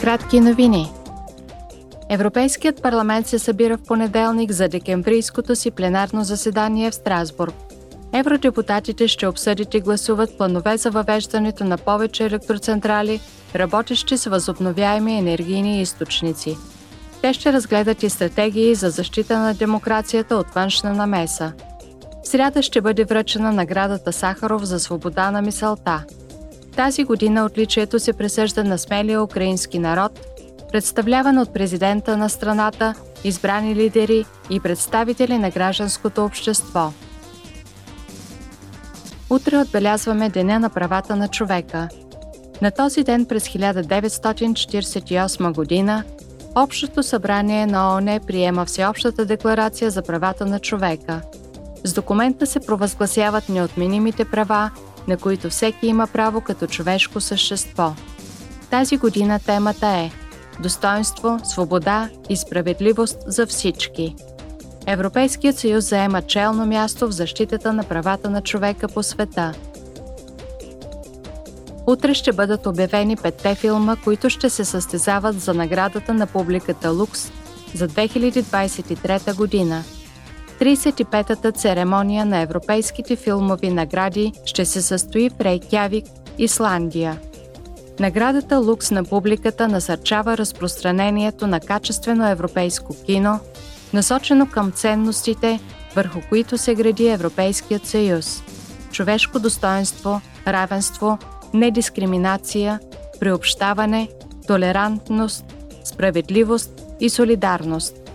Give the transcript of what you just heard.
Кратки новини. Европейският парламент се събира в понеделник за декемврийското си пленарно заседание в Страсбург. Евродепутатите ще обсъдят и гласуват планове за въвеждането на повече електроцентрали, работещи с възобновяеми енергийни източници. Те ще разгледат и стратегии за защита на демокрацията от външна намеса. В сряда ще бъде връчена наградата Сахаров за свобода на мисълта. Тази година отличието се присъжда на смелия украински народ, представляван от президента на страната, избрани лидери и представители на гражданското общество. Утре отбелязваме Деня на правата на човека. На този ден през 1948 година Общото събрание на ООН приема Всеобщата декларация за правата на човека. С документа се провъзгласяват неотменимите права, на които всеки има право като човешко същество. Тази година темата е Достоинство, свобода и справедливост за всички. Европейският съюз заема челно място в защитата на правата на човека по света. Утре ще бъдат обявени петте филма, които ще се състезават за наградата на публиката Лукс за 2023 година. 35-та церемония на европейските филмови награди ще се състои в Рейкявик, Исландия. Наградата Лукс на публиката насърчава разпространението на качествено европейско кино, насочено към ценностите, върху които се гради Европейският съюз – човешко достоинство, равенство, недискриминация, приобщаване, толерантност, справедливост и солидарност.